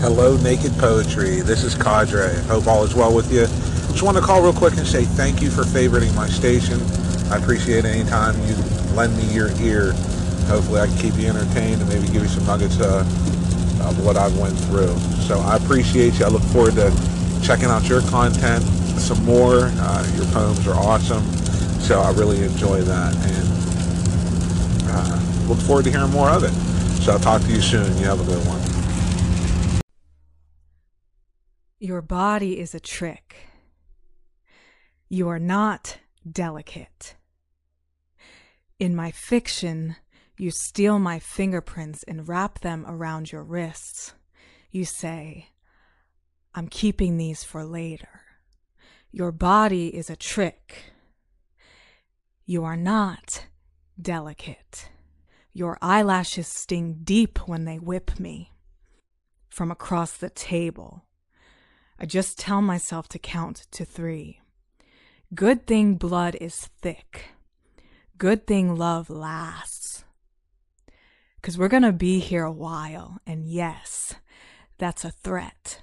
Hello, Naked Poetry. This is Cadre. Hope all is well with you. Just want to call real quick and say thank you for favoriting my station. I appreciate any time you lend me your ear. Hopefully, I can keep you entertained and maybe give you some nuggets uh, of what I've went through. So I appreciate you. I look forward to checking out your content some more. Uh, your poems are awesome. So I really enjoy that and uh, look forward to hearing more of it. So I'll talk to you soon. You have a good one. Your body is a trick. You are not delicate. In my fiction, you steal my fingerprints and wrap them around your wrists. You say, I'm keeping these for later. Your body is a trick. You are not delicate. Your eyelashes sting deep when they whip me from across the table. I just tell myself to count to three. Good thing blood is thick. Good thing love lasts. Because we're going to be here a while, and yes, that's a threat.